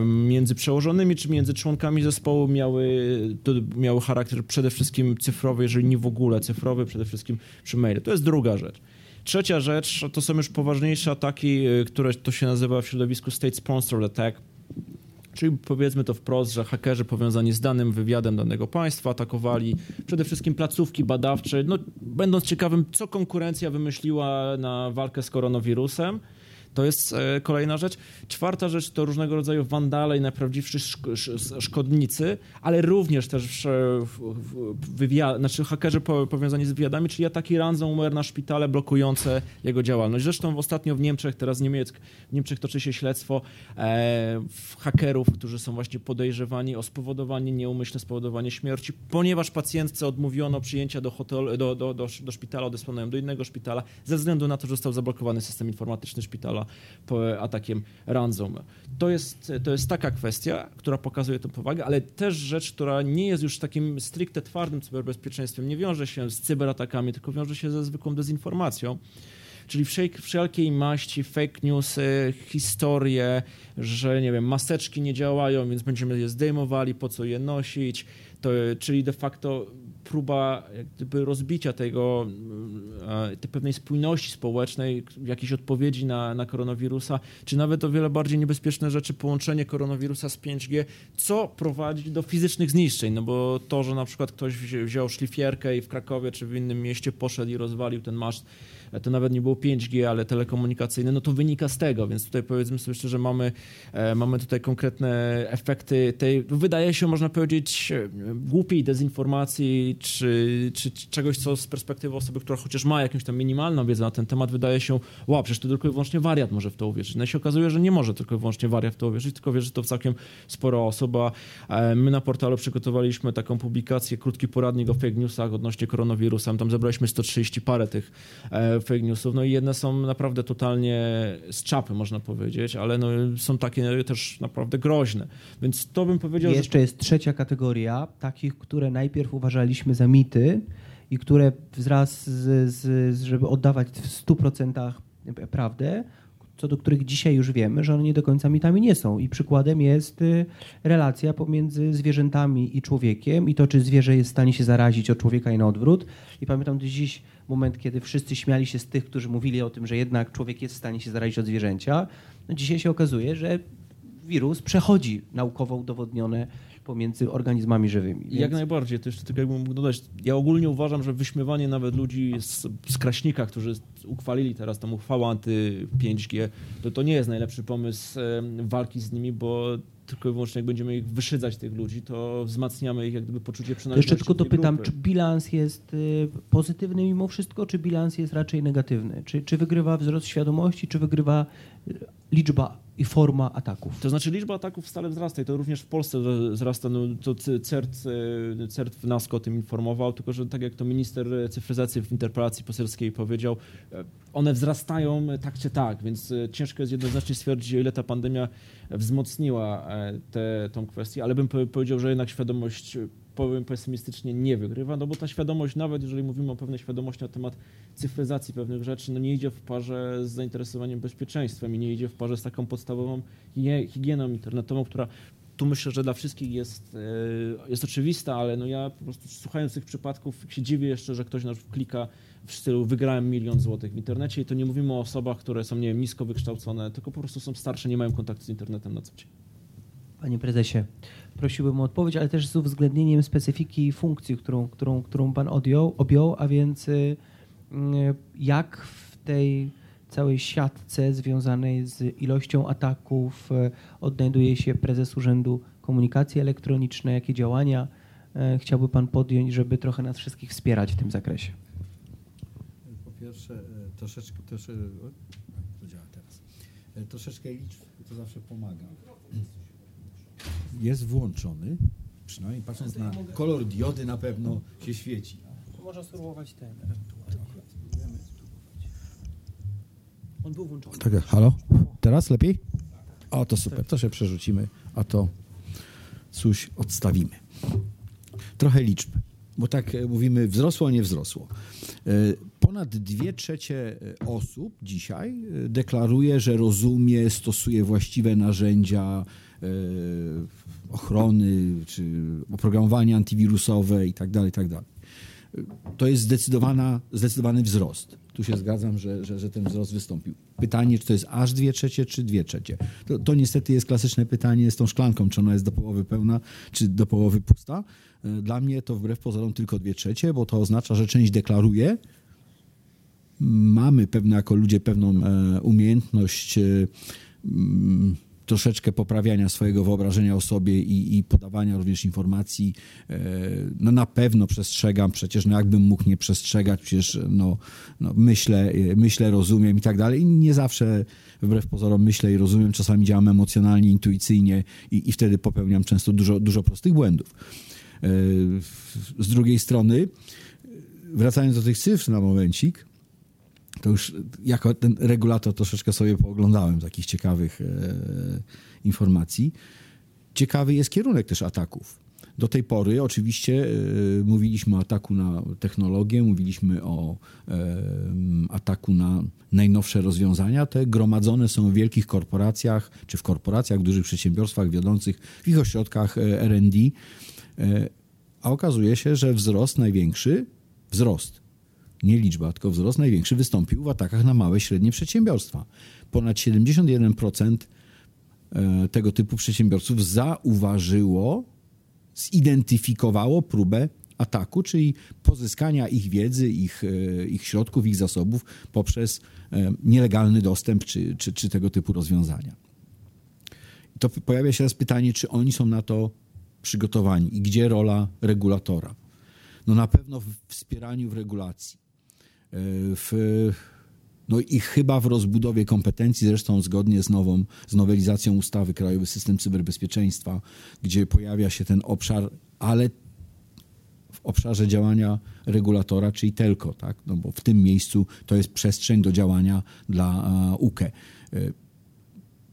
S5: między przełożonymi czy między członkami zespołu miały, miały charakter przede wszystkim cyfrowy, jeżeli nie w ogóle cyfrowy, przede wszystkim przy mailu. To jest druga rzecz. Trzecia rzecz to są już poważniejsze ataki, y, które to się nazywa w środowisku state sponsored attack, Czyli powiedzmy to wprost, że hakerzy powiązani z danym wywiadem danego państwa atakowali przede wszystkim placówki badawcze, no, będąc ciekawym, co konkurencja wymyśliła na walkę z koronawirusem. To jest e, kolejna rzecz. Czwarta rzecz to różnego rodzaju wandale i sz- szkodnicy, ale również też wywiad, znaczy hakerzy po, powiązani z wywiadami, czyli ataki ransomware na szpitale blokujące jego działalność. Zresztą ostatnio w Niemczech, teraz Niemiec, w Niemczech toczy się śledztwo e, hakerów, którzy są właśnie podejrzewani o spowodowanie, nieumyślne spowodowanie śmierci, ponieważ pacjentce odmówiono przyjęcia do, hotelu, do, do, do, do szpitala, odesłano ją do innego szpitala, ze względu na to, że został zablokowany system informatyczny szpitala atakiem ransomware. To jest, to jest taka kwestia, która pokazuje tę powagę, ale też rzecz, która nie jest już takim stricte twardym cyberbezpieczeństwem, nie wiąże się z cyberatakami, tylko wiąże się ze zwykłą dezinformacją. Czyli wszelk- wszelkiej maści fake newsy, historie, że nie wiem, maseczki nie działają, więc będziemy je zdejmowali, po co je nosić. To, czyli de facto próba gdyby rozbicia tego, e, tej pewnej spójności społecznej, jakiejś odpowiedzi na, na koronawirusa, czy nawet o wiele bardziej niebezpieczne rzeczy, połączenie koronawirusa z 5G, co prowadzi do fizycznych zniszczeń, no bo to, że na przykład ktoś wzi- wziął szlifierkę i w Krakowie czy w innym mieście poszedł i rozwalił ten maszt, to nawet nie było 5G, ale telekomunikacyjne, no to wynika z tego, więc tutaj powiedzmy sobie szczerze, mamy, e, mamy tutaj konkretne efekty tej, wydaje się, można powiedzieć, e, głupiej dezinformacji, czy, czy, czy czegoś, co z perspektywy osoby, która chociaż ma jakąś tam minimalną wiedzę na ten temat, wydaje się, wow, przecież to tylko i wyłącznie wariat może w to uwierzyć. No i się okazuje, że nie może tylko i wyłącznie wariat w to uwierzyć, tylko wierzy to w całkiem spora osoba. E, My na portalu przygotowaliśmy taką publikację, krótki poradnik o fake newsach odnośnie koronawirusa. Tam zebraliśmy 130 parę tych fake newsów. No i jedne są naprawdę totalnie z czapy, można powiedzieć, ale no, są takie też naprawdę groźne. Więc to bym powiedział,
S2: Jeszcze jest trzecia kategoria, takich, które najpierw uważaliśmy za mity i które wraz z, z, żeby oddawać w 100% prawdę, co do których dzisiaj już wiemy, że one nie do końca mitami nie są. I przykładem jest y, relacja pomiędzy zwierzętami i człowiekiem i to, czy zwierzę jest w stanie się zarazić od człowieka i na odwrót. I pamiętam dziś moment, kiedy wszyscy śmiali się z tych, którzy mówili o tym, że jednak człowiek jest w stanie się zarazić od zwierzęcia. No dzisiaj się okazuje, że wirus przechodzi naukowo udowodnione pomiędzy organizmami żywymi.
S5: Jak najbardziej, to jeszcze tylko jakbym mógł dodać. Ja ogólnie uważam, że wyśmiewanie nawet ludzi z, z Kraśnika, którzy uchwalili teraz tą uchwałę anty-5G, to to nie jest najlepszy pomysł walki z nimi, bo tylko i wyłącznie jak będziemy ich wyszydzać, tych ludzi, to wzmacniamy ich jak gdyby poczucie
S2: To
S5: przynależności
S2: jeszcze tylko dopytam,
S5: grupy.
S2: czy bilans jest y, pozytywny mimo wszystko, czy bilans jest raczej negatywny? Czy, czy wygrywa wzrost świadomości, czy wygrywa y, liczba i forma ataków?
S5: To znaczy liczba ataków stale wzrasta i to również w Polsce wzrasta. No, to CERT, e, CERT w NASK o tym informował, tylko że tak jak to minister cyfryzacji w interpelacji poselskiej powiedział, e, one wzrastają tak czy tak, więc e, ciężko jest jednoznacznie stwierdzić, ile ta pandemia wzmocniła e, tę kwestię, ale bym po- powiedział, że jednak świadomość e, powiem pesymistycznie, nie wygrywa, no bo ta świadomość, nawet jeżeli mówimy o pewnej świadomości na temat cyfryzacji pewnych rzeczy, no nie idzie w parze z zainteresowaniem bezpieczeństwem i nie idzie w parze z taką podstawową higie- higieną internetową, która tu myślę, że dla wszystkich jest, e, jest oczywista, ale no ja po prostu słuchając tych przypadków się dziwię jeszcze, że ktoś na przykład klika w stylu wygrałem milion złotych w internecie i to nie mówimy o osobach, które są, nie wiem, nisko wykształcone, tylko po prostu są starsze, nie mają kontaktu z internetem na co dzień.
S2: Panie prezesie, prosiłbym o odpowiedź, ale też z uwzględnieniem specyfiki funkcji, którą, którą, którą pan odjął, objął, a więc y, y, jak w tej całej siatce związanej z ilością ataków y, odnajduje się prezes Urzędu Komunikacji Elektronicznej, jakie działania chciałby pan podjąć, żeby trochę nas wszystkich wspierać w tym zakresie?
S3: Po pierwsze, troszeczkę, trosze, o, to działa teraz. Troszeczkę liczb, to zawsze pomaga. Jest włączony, przynajmniej patrząc na kolor diody na pewno się świeci.
S2: Można spróbować ten On był włączony.
S3: Tak, halo? Teraz lepiej? O, to super, to się przerzucimy, a to coś odstawimy. Trochę liczb, bo tak e, mówimy wzrosło, nie wzrosło. E, Ponad dwie trzecie e, osób dzisiaj deklaruje, że rozumie, stosuje właściwe narzędzia ochrony, czy oprogramowanie antywirusowe i tak dalej, i tak dalej to jest zdecydowana, zdecydowany wzrost. Tu się zgadzam, że, że, że ten wzrost wystąpił. Pytanie, czy to jest aż dwie trzecie, czy dwie trzecie. To, to niestety jest klasyczne pytanie z tą szklanką, czy ona jest do połowy pełna, czy do połowy pusta. E, Dla mnie to wbrew pozorom tylko dwie trzecie, bo to oznacza, że część deklaruje. Mamy pewne jako ludzie pewną e, umiejętność e, troszeczkę poprawiania swojego wyobrażenia o sobie i, i podawania również informacji. E, No na pewno przestrzegam, przecież no jakbym mógł nie przestrzegać, przecież no, no myślę, e, myślę, rozumiem i tak dalej. I nie zawsze wbrew pozorom myślę i rozumiem, czasami działam emocjonalnie, intuicyjnie i, i wtedy popełniam często dużo, dużo prostych błędów. E, Z drugiej strony, wracając do tych cyfr na momencik, to już jako ten regulator troszeczkę sobie pooglądałem takich ciekawych e, informacji. Ciekawy jest kierunek też ataków. Do tej pory oczywiście e, mówiliśmy o ataku na technologię, mówiliśmy o e, ataku na najnowsze rozwiązania. Te gromadzone są w wielkich korporacjach, czy w korporacjach, w dużych przedsiębiorstwach wiodących, w ich ośrodkach R&D. A okazuje się, że wzrost największy, wzrost nie liczba, tylko wzrost największy wystąpił w atakach na małe i średnie przedsiębiorstwa. Ponad 71% e, tego typu przedsiębiorców zauważyło, zidentyfikowało próbę ataku, czyli pozyskania ich wiedzy, ich, e, ich środków, ich zasobów poprzez e, nielegalny dostęp czy, czy, czy tego typu rozwiązania. To pojawia się teraz pytanie, czy oni są na to przygotowani i gdzie rola regulatora. No na pewno w wspieraniu w regulacji. E, W, no i chyba w rozbudowie kompetencji, zresztą zgodnie z nową, z nowelizacją ustawy Krajowy System Cyberbezpieczeństwa, gdzie pojawia się ten obszar, ale w obszarze działania regulatora, czyli telko, tak? no bo w tym miejscu to jest przestrzeń do działania dla UKE.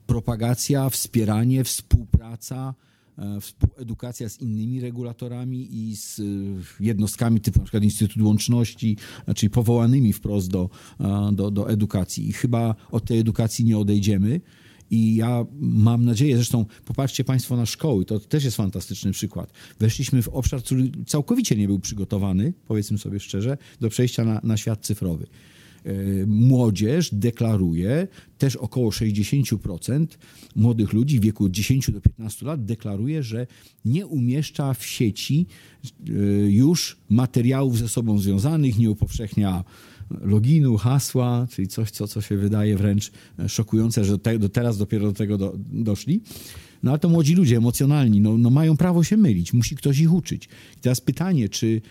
S3: Propagacja, wspieranie, współpraca, E, współedukacja z innymi regulatorami i z e, jednostkami typu przykład Instytut Łączności, czyli powołanymi wprost do, e, do, do edukacji. I chyba od tej edukacji nie odejdziemy. I ja mam nadzieję, zresztą popatrzcie Państwo na szkoły, to też jest fantastyczny przykład. Weszliśmy w obszar, który całkowicie nie był przygotowany, powiedzmy sobie szczerze, do przejścia na, na świat cyfrowy. E, młodzież deklaruje, też około 60% młodych ludzi w wieku od 10 do 15 lat deklaruje, że nie umieszcza w sieci e, już materiałów ze sobą związanych, nie upowszechnia loginu, hasła, czyli coś, co, co się wydaje wręcz szokujące, że te, do teraz dopiero do tego do, doszli. No ale to młodzi ludzie emocjonalni, no, no mają prawo się mylić, musi ktoś ich uczyć. I teraz pytanie, czy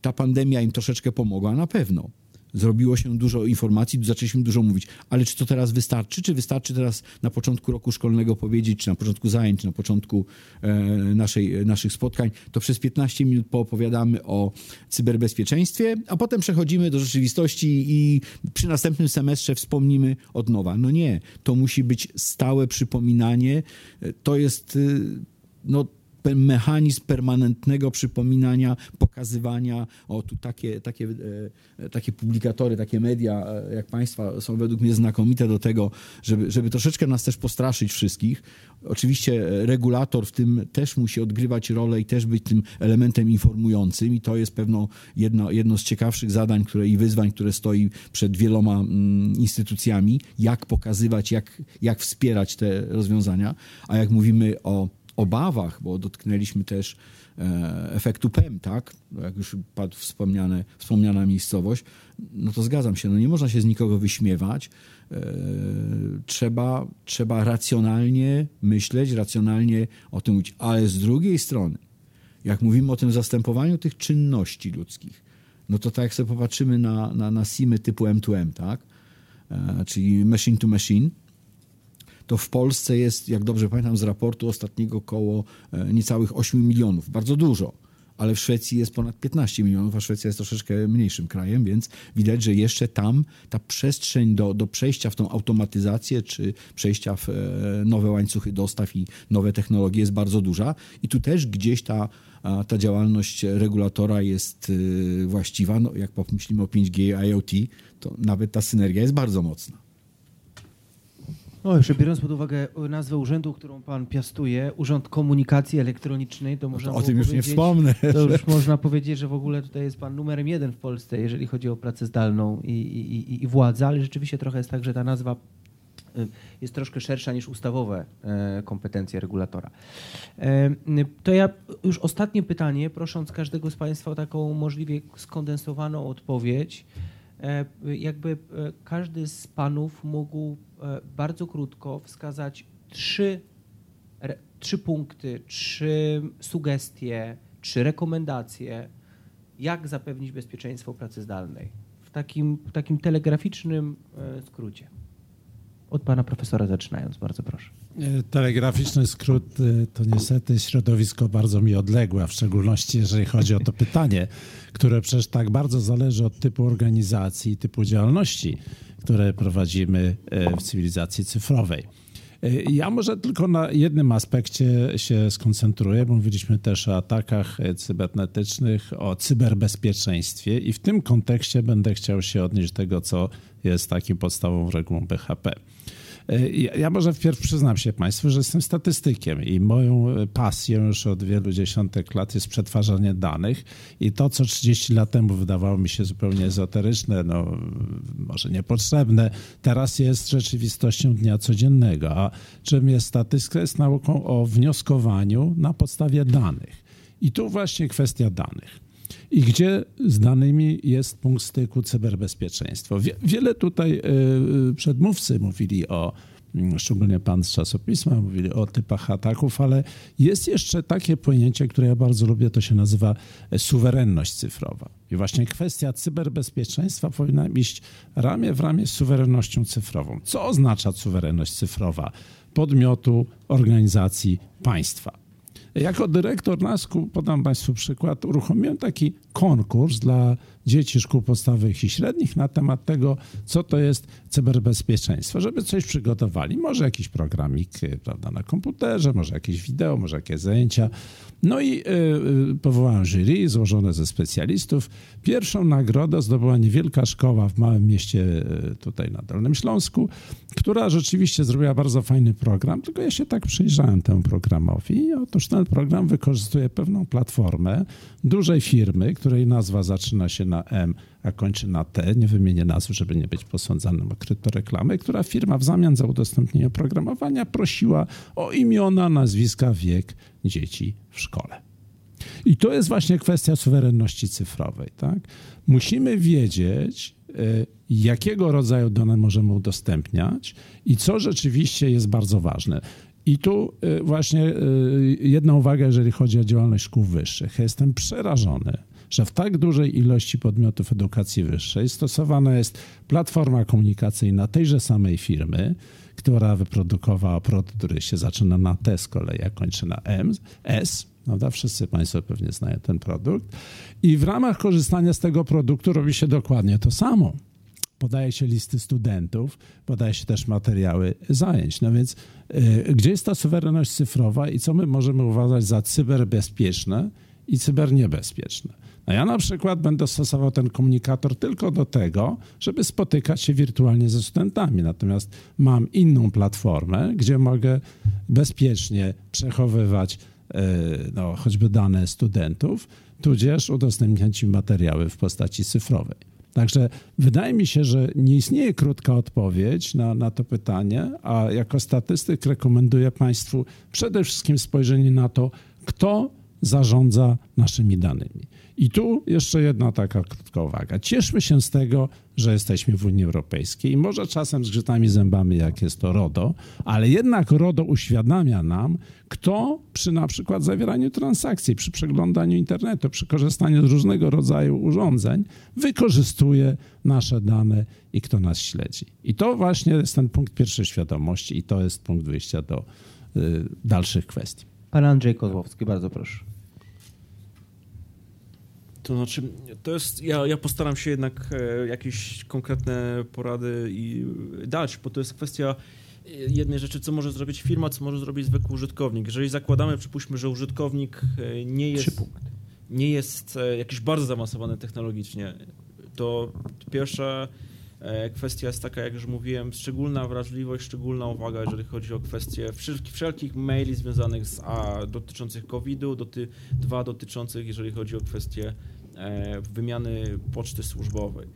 S3: ta pandemia im troszeczkę pomogła? Na pewno zrobiło się dużo informacji, zaczęliśmy dużo mówić. Ale czy to teraz wystarczy? Czy wystarczy teraz na początku roku szkolnego powiedzieć, czy na początku zajęć, czy na początku e, naszej, naszych spotkań, to przez 15 minut poopowiadamy o cyberbezpieczeństwie, a potem przechodzimy do rzeczywistości i przy następnym semestrze wspomnimy od nowa. No nie, to musi być stałe przypominanie. To jest no, mechanizm permanentnego przypominania, pokazywania, o tu takie, takie, e, takie publikatory, takie media e, jak Państwa są według mnie znakomite do tego, żeby, żeby troszeczkę nas też postraszyć wszystkich. Oczywiście e, regulator w tym też musi odgrywać rolę i też być tym elementem informującym i to jest pewno jedno, jedno z ciekawszych zadań które, i wyzwań, które stoi przed wieloma mm, instytucjami, jak pokazywać, jak, jak wspierać te rozwiązania, a jak mówimy o obawach, bo dotknęliśmy też e, efektu PEM, tak? Jak już padł wspomniane, wspomniana miejscowość, no to zgadzam się, no nie można się z nikogo wyśmiewać. E, trzeba, trzeba racjonalnie myśleć, racjonalnie o tym mówić, ale z drugiej strony, jak mówimy o tym zastępowaniu tych czynności ludzkich, no to tak jak sobie popatrzymy na, na, na SIMy typu M2M, tak? E, czyli machine to machine, to w Polsce jest, jak dobrze pamiętam z raportu ostatniego, około e, niecałych 8 milionów. Bardzo dużo ale w Szwecji jest ponad 15 milionów, a Szwecja jest troszeczkę mniejszym krajem, więc widać, że jeszcze tam ta przestrzeń do, do przejścia w tą automatyzację, czy przejścia w e, nowe łańcuchy dostaw i nowe technologie jest bardzo duża. I tu też gdzieś ta, ta działalność regulatora jest e, właściwa. No, jak pomyślimy o 5G IoT, to nawet ta synergia jest bardzo mocna.
S2: No, jeszcze biorąc pod uwagę nazwę urzędu, którą pan piastuje, Urząd Komunikacji Elektronicznej, to można
S3: no to O tym już nie wspomnę.
S2: To już można powiedzieć, że w ogóle tutaj jest pan numerem jeden w Polsce, jeżeli chodzi o pracę zdalną i, i, i władzę, ale rzeczywiście trochę jest tak, że ta nazwa y, jest troszkę szersza niż ustawowe e, kompetencje regulatora. E, to ja już ostatnie pytanie, prosząc każdego z Państwa o taką możliwie skondensowaną odpowiedź. E, jakby każdy z Panów mógł E, bardzo krótko wskazać trzy, trzy punkty, trzy sugestie, trzy rekomendacje, jak zapewnić bezpieczeństwo pracy zdalnej. W takim, w takim telegraficznym e, skrócie. Od pana profesora zaczynając, bardzo proszę.
S4: E, telegraficzny skrót to niestety środowisko bardzo mi odległe, w szczególności jeżeli chodzi o to pytanie, które przecież tak bardzo zależy od typu organizacji i typu działalności które prowadzimy e, w cywilizacji cyfrowej. E, ja może tylko na jednym aspekcie się skoncentruję, bo mówiliśmy też o atakach e, cybernetycznych, o cyberbezpieczeństwie i w tym kontekście będę chciał się odnieść do tego, co jest takim podstawową regułą BHP. E, ja może wpierw przyznam się Państwu, że jestem statystykiem i moją e, pasją już od wielu dziesiątek lat jest przetwarzanie danych i to, co 30 lat temu wydawało mi się zupełnie ezoteryczne, no może niepotrzebne, teraz jest rzeczywistością dnia codziennego. A czym jest statystyka? Jest nauką o wnioskowaniu na podstawie danych. I tu właśnie kwestia danych i gdzie z danymi jest punkt styku cyberbezpieczeństwo. Wiele tutaj e, przedmówcy mówili o mm, szczególnie pan z czasopisma, mówili o typach ataków, ale jest jeszcze takie pojęcie, które ja bardzo lubię, to się nazywa e, suwerenność cyfrowa. I właśnie kwestia cyberbezpieczeństwa powinna iść ramię w ramię z suwerennością cyfrową. Co oznacza suwerenność cyfrowa podmiotu, organizacji, państwa? Jako dyrektor NASK-u, podam Państwu przykład, uruchomiłem taki konkurs dla dzieci szkół podstawowych i średnich na temat tego, co to jest cyberbezpieczeństwo, żeby coś przygotowali. Może jakiś programik prawda, na komputerze, może jakieś wideo, może jakieś zajęcia. No i y, y, powołałem jury złożone ze specjalistów. Pierwszą nagrodę zdobyła niewielka szkoła w małym mieście y, tutaj na Dolnym Śląsku, która rzeczywiście zrobiła bardzo fajny program, tylko ja się tak przyjrzałem temu programowi. Otóż ten program wykorzystuje pewną platformę dużej firmy, której nazwa zaczyna się na M, a kończy na T. Nie wymienię nazw, żeby nie być posądzanym o kryptoreklamy, która firma w zamian za udostępnienie oprogramowania prosiła o imiona, nazwiska, wiek dzieci w szkole. I to jest właśnie kwestia suwerenności cyfrowej. Tak? Musimy wiedzieć, y, jakiego rodzaju dane możemy udostępniać i co rzeczywiście jest bardzo ważne. I tu y, właśnie y, jedna uwaga, jeżeli chodzi o działalność szkół wyższych. Jestem przerażony, że w tak dużej ilości podmiotów edukacji wyższej stosowana jest platforma komunikacyjna tejże samej firmy, która wyprodukowała produkt, który się zaczyna na T z kolei, a kończy na M, S. Prawda? Wszyscy Państwo pewnie znają ten produkt. I w ramach korzystania z tego produktu robi się dokładnie to samo. Podaje się listy studentów, podaje się też materiały zajęć. No więc y, gdzie jest ta suwerenność cyfrowa i co my możemy uważać za cyberbezpieczne i cyberniebezpieczne? No ja na przykład będę stosował ten komunikator tylko do tego, żeby spotykać się wirtualnie ze studentami. Natomiast mam inną platformę, gdzie mogę bezpiecznie przechowywać e, no, choćby dane studentów, tudzież udostępniać im materiały w postaci cyfrowej. Także wydaje mi się, że nie istnieje krótka odpowiedź na, na to pytanie, a jako statystyk rekomenduję Państwu przede wszystkim spojrzenie na to, kto zarządza naszymi danymi. I tu jeszcze jedna taka krótka uwaga. Cieszmy się z tego, że jesteśmy w Unii Europejskiej i może czasem zgrzytami zębami, jak jest to RODO, ale jednak RODO uświadamia nam, kto przy na przykład zawieraniu transakcji, przy przeglądaniu internetu, przy korzystaniu z różnego rodzaju urządzeń wykorzystuje nasze dane i kto nas śledzi. I to właśnie jest ten punkt pierwszej świadomości i to jest punkt wyjścia do y, dalszych kwestii.
S2: Pan Andrzej Kozłowski, bardzo proszę.
S5: To znaczy, to jest, ja, ja postaram się jednak e, jakieś konkretne porady i dać, bo to jest kwestia e, jednej rzeczy, co może zrobić firma, co może zrobić zwykły użytkownik. Jeżeli zakładamy, przypuśćmy, że użytkownik e, nie jest, nie jest jakiś bardzo zaawansowany technologicznie, to pierwsza kwestia jest taka, jak już mówiłem, szczególna wrażliwość, szczególna uwaga, jeżeli chodzi o kwestie wszelkich, wszelkich maili związanych z A dotyczących COVID-u, doty, dwa dotyczących, jeżeli chodzi o kwestie E, wymiany poczty służbowej.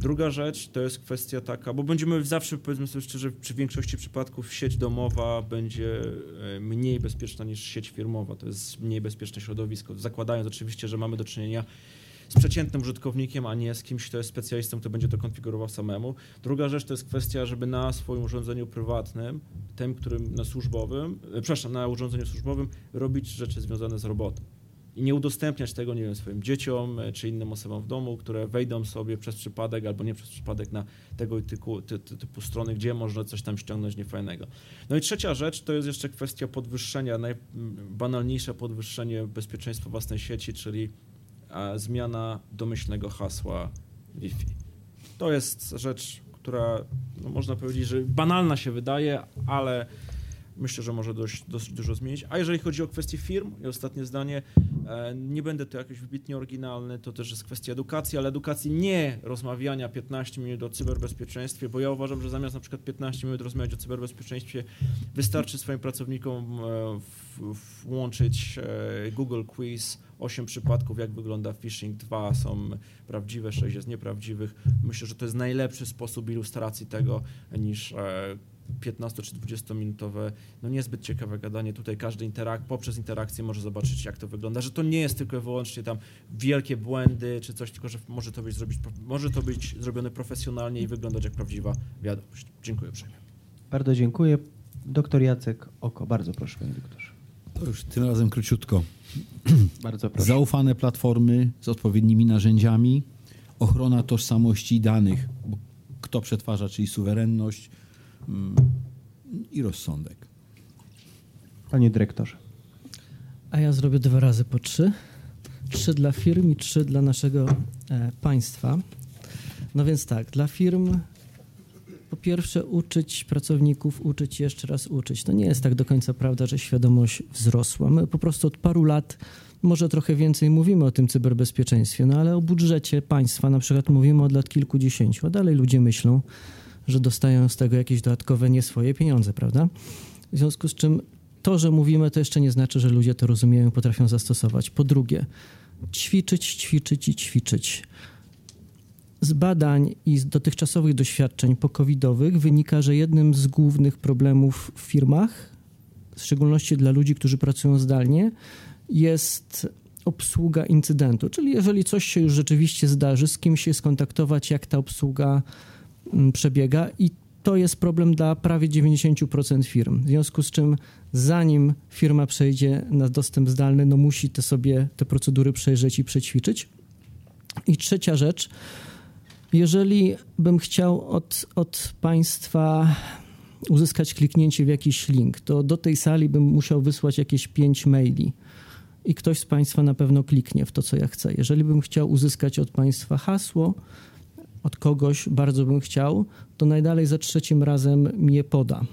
S5: Druga rzecz to jest kwestia taka, bo będziemy zawsze, powiedzmy sobie szczerze, przy większości przypadków sieć domowa będzie e, mniej bezpieczna niż sieć firmowa. To jest mniej bezpieczne środowisko. Zakładając oczywiście, że mamy do czynienia z przeciętnym użytkownikiem, a nie z kimś, kto jest specjalistą, kto będzie to konfigurował samemu. Druga rzecz to jest kwestia, żeby na swoim urządzeniu prywatnym, tym, którym na służbowym, e, przepraszam, na urządzeniu służbowym robić rzeczy związane z robotem i nie udostępniać tego, nie wiem, swoim dzieciom e, czy innym osobom w domu, które wejdą sobie przez przypadek albo nie przez przypadek na tego typu, ty, ty, typu strony, gdzie można coś tam ściągnąć niefajnego. No i trzecia rzecz to jest jeszcze kwestia podwyższenia, najbanalniejsze podwyższenie bezpieczeństwa własnej sieci, czyli zmiana domyślnego hasła Wi-Fi. To jest rzecz, która no można powiedzieć, że banalna się wydaje, ale myślę, że może dość, dosyć dużo zmienić. A jeżeli chodzi o kwestie firm, i ostatnie zdanie, e, nie będę tu jakoś wybitnie oryginalny, to też jest kwestia edukacji, ale edukacji nie rozmawiania 15 minut o cyberbezpieczeństwie, bo ja uważam, że zamiast na przykład 15 minut rozmawiać o cyberbezpieczeństwie, wystarczy swoim pracownikom e, włączyć e, Google Quiz, 8 przypadków, jak wygląda phishing, 2 są prawdziwe, 6 jest nieprawdziwych. Myślę, że to jest najlepszy sposób ilustracji tego niż 15 czy 20 minutowe, no niezbyt ciekawe gadanie. Tutaj każdy interak poprzez interakcję może zobaczyć, jak to wygląda, że to nie jest tylko i wyłącznie tam wielkie błędy czy coś, tylko że może to być, zrobić, może to być zrobione profesjonalnie i wyglądać jak prawdziwa wiadomość. Dziękuję uprzejmie.
S2: Bardzo dziękuję. Doktor Jacek Oko, bardzo proszę, panie doktorze.
S3: To już tym razem króciutko.
S2: bardzo proszę.
S3: Zaufane platformy z odpowiednimi narzędziami, ochrona tożsamości danych, kto przetwarza, czyli suwerenność, i rozsądek.
S2: Panie dyrektorze.
S6: A ja zrobię dwa razy po trzy. Trzy dla firm i trzy dla naszego e, państwa. No więc tak, dla firm po pierwsze uczyć pracowników, uczyć jeszcze raz uczyć. To nie jest tak do końca prawda, że świadomość wzrosła. My po prostu od paru lat może trochę więcej mówimy o tym cyberbezpieczeństwie, no ale o budżecie państwa na przykład mówimy od lat kilkudziesięciu, a dalej ludzie myślą, że dostają z tego jakieś dodatkowe nie swoje pieniądze, prawda? W związku z czym to, że mówimy, to jeszcze nie znaczy, że ludzie to rozumieją i potrafią zastosować. Po drugie, ćwiczyć, ćwiczyć i ćwiczyć. Z badań i z dotychczasowych doświadczeń pokowidowych wynika, że jednym z głównych problemów w firmach, w szczególności dla ludzi, którzy pracują zdalnie, jest obsługa incydentu. Czyli jeżeli coś się już rzeczywiście zdarzy, z kim się skontaktować, jak ta obsługa przebiega i to jest problem dla prawie 90% firm. W związku z czym zanim firma przejdzie na dostęp zdalny, no musi te sobie te procedury przejrzeć i przećwiczyć. I trzecia rzecz, jeżeli bym chciał od, od Państwa uzyskać kliknięcie w jakiś link, to do tej sali bym musiał wysłać jakieś pięć maili i ktoś z Państwa na pewno kliknie w to, co ja chcę. Jeżeli bym chciał uzyskać od Państwa hasło, od kogoś bardzo bym chciał, to najdalej za trzecim razem mi je poda.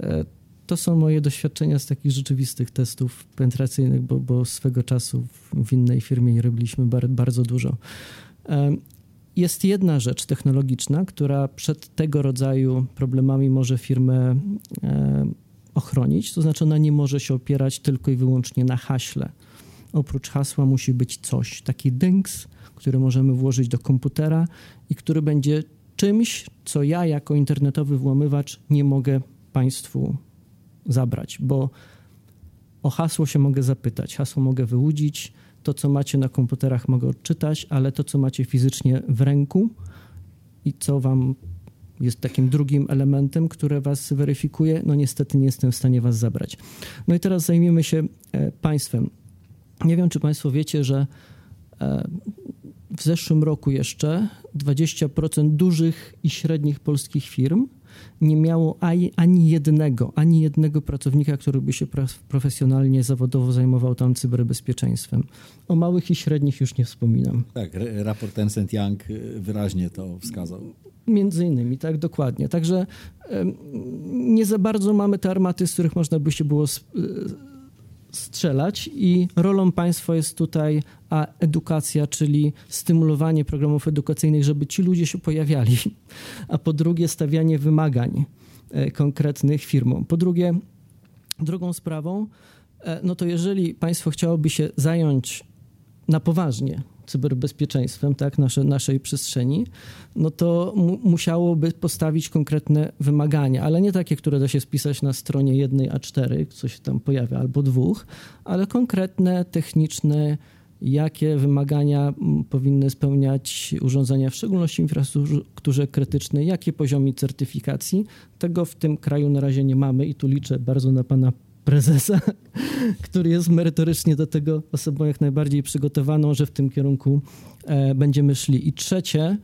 S6: E, to są moje doświadczenia z takich rzeczywistych testów penetracyjnych, bo, bo swego czasu w innej firmie robiliśmy bardzo dużo. E, jest jedna rzecz technologiczna, która przed tego rodzaju problemami może firmę e, ochronić, to znaczy ona nie może się opierać tylko i wyłącznie na haśle. Oprócz hasła musi być coś, taki dynks, który możemy włożyć do komputera i który będzie czymś, co ja jako internetowy włamywacz nie mogę Państwu zabrać, bo o hasło się mogę zapytać, hasło mogę wyłudzić, to co macie na komputerach mogę odczytać, ale to co macie fizycznie w ręku i co Wam jest takim drugim elementem, które Was weryfikuje, no niestety nie jestem w stanie Was zabrać. No i teraz zajmiemy się e, państwem. Nie wiem, czy Państwo wiecie, że e, w zeszłym roku jeszcze 20% dużych i średnich polskich firm nie miało ani jednego, ani jednego pracownika, który by się profesjonalnie, zawodowo zajmował tam cyberbezpieczeństwem. O małych i średnich już nie wspominam.
S3: Tak, raport Ernst Young y, wyraźnie to wskazał.
S6: Między innymi, tak, dokładnie. Także nie za bardzo mamy te armaty, z których można by się było strzelać i rolą państwa jest tutaj a edukacja, czyli stymulowanie programów edukacyjnych, żeby ci ludzie się pojawiali, a po drugie stawianie wymagań e, konkretnych firmom. Po drugie, drugą sprawą, e, no to jeżeli państwo chciałoby się zająć na poważnie cyberbezpieczeństwem tak, nasze, naszej przestrzeni, no to mu, musiałoby postawić konkretne wymagania, ale nie takie, które da się spisać na stronie jednej A4, co się tam pojawia, albo dwóch, ale konkretne, techniczne, jakie wymagania powinny spełniać urządzenia, w szczególności infrastrukturze krytycznej, jakie poziomy certyfikacji. Tego w tym kraju na razie nie mamy i tu liczę bardzo na pana prezesa, który jest merytorycznie do tego osobą jak najbardziej przygotowaną, że w tym kierunku e, będziemy szli. I trzecie,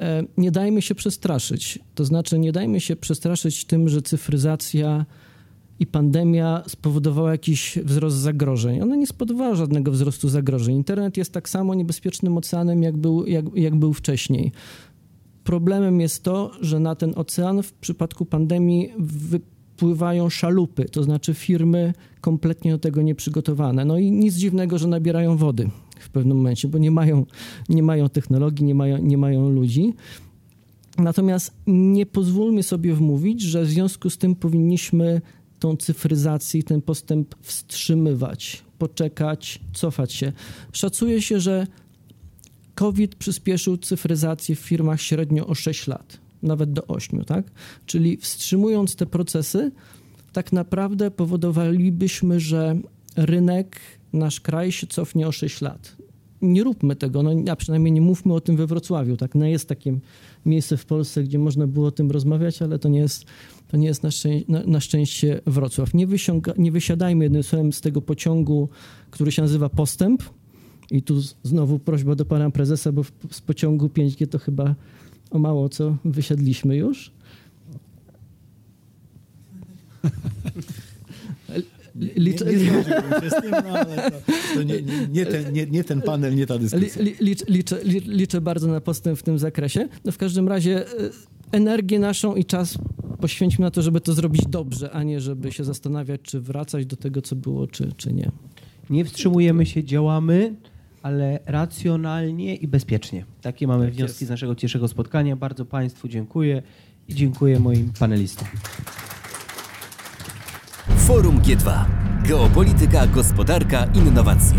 S6: e, nie dajmy się przestraszyć. To znaczy, nie dajmy się przestraszyć tym, że cyfryzacja i pandemia spowodowała jakiś wzrost zagrożeń. Ona nie spowodowała żadnego wzrostu zagrożeń. Internet jest tak samo niebezpiecznym oceanem, jak był, jak, jak był wcześniej. Problemem jest to, że na ten ocean w przypadku pandemii wpływają szalupy, to znaczy firmy kompletnie do tego nieprzygotowane. No i nic dziwnego, że nabierają wody w pewnym momencie, bo nie mają, nie mają technologii, nie mają, nie mają ludzi. Natomiast nie pozwólmy sobie wmówić, że w związku z tym powinniśmy tą cyfryzację, ten postęp wstrzymywać, poczekać, cofać się. Szacuje się, że COVID przyspieszył cyfryzację w firmach średnio o 6 lat nawet do 8, tak? Czyli wstrzymując te procesy, tak naprawdę powodowalibyśmy, że rynek, nasz kraj się cofnie o 6 lat. Nie róbmy tego, no, a przynajmniej nie mówmy o tym we Wrocławiu. Tak? No, jest takie miejsce w Polsce, gdzie można było o tym rozmawiać, ale to nie jest, to nie jest na, szczęście, na, na szczęście Wrocław. Nie, nie wysiadajmy jednym słowem z tego pociągu, który się nazywa Postęp. I tu znowu prośba do pana prezesa, bo w, z pociągu 5G to chyba o mało co wysiadliśmy już. liczę,
S3: Nie, nie zgodziłbym się z tym, no, ale to, to nie, nie, nie, ten, nie, nie ten panel, nie ta dyskusja.
S6: li, licz, liczę, li, liczę bardzo na postęp w tym zakresie. No w każdym razie e, energię naszą i czas poświęćmy na to, żeby to zrobić dobrze, a nie żeby się zastanawiać, czy wracać do tego, co było, czy, czy nie.
S2: Nie wstrzymujemy się, działamy, ale racjonalnie i bezpiecznie. Takie mamy wnioski z naszego dzisiejszego spotkania. Bardzo Państwu dziękuję i dziękuję moim panelistom.
S1: Forum G2. Geopolityka, gospodarka, innowacje.